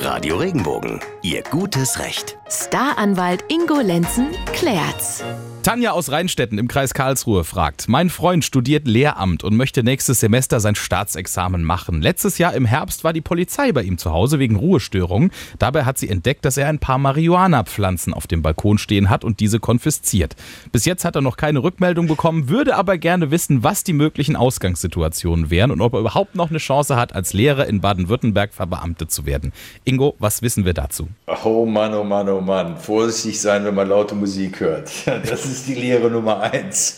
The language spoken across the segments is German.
Radio Regenbogen, Ihr gutes Recht. Staranwalt Ingo Lenzen klärt's. Tanja aus Rheinstetten im Kreis Karlsruhe fragt: Mein Freund studiert Lehramt und möchte nächstes Semester sein Staatsexamen machen. Letztes Jahr im Herbst war die Polizei bei ihm zu Hause wegen Ruhestörungen. Dabei hat sie entdeckt, dass er ein paar Marihuana-Pflanzen auf dem Balkon stehen hat und diese konfisziert. Bis jetzt hat er noch keine Rückmeldung bekommen, würde aber gerne wissen, was die möglichen Ausgangssituationen wären und ob er überhaupt noch eine Chance hat, als Lehrer in Baden-Württemberg verbeamtet zu werden. Ingo, was wissen wir dazu? Oh Mann, oh Mann, oh Mann. Vorsichtig sein, wenn man laute Musik hört. Das ist die Lehre Nummer eins.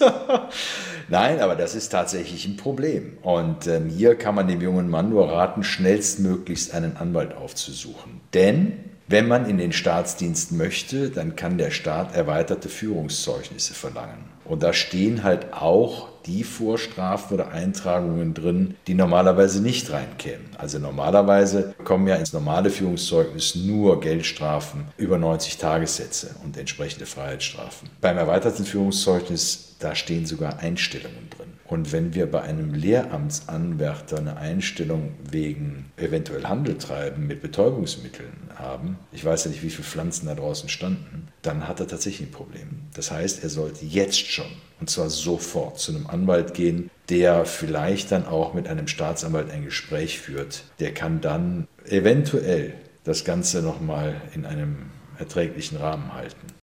Nein, aber das ist tatsächlich ein Problem. Und ähm, hier kann man dem jungen Mann nur raten, schnellstmöglichst einen Anwalt aufzusuchen. Denn wenn man in den Staatsdienst möchte, dann kann der Staat erweiterte Führungszeugnisse verlangen. Und da stehen halt auch die Vorstrafen oder Eintragungen drin, die normalerweise nicht reinkämen. Also normalerweise kommen ja ins normale Führungszeugnis nur Geldstrafen über 90 Tagessätze und entsprechende Freiheitsstrafen. Beim erweiterten Führungszeugnis, da stehen sogar Einstellungen drin. Und wenn wir bei einem Lehramtsanwärter eine Einstellung wegen eventuell Handeltreiben mit Betäubungsmitteln haben, ich weiß ja nicht, wie viele Pflanzen da draußen standen, dann hat er tatsächlich ein Problem. Das heißt, er sollte jetzt schon, und zwar sofort, zu einem Anwalt gehen, der vielleicht dann auch mit einem Staatsanwalt ein Gespräch führt. Der kann dann eventuell das Ganze nochmal in einem erträglichen Rahmen halten.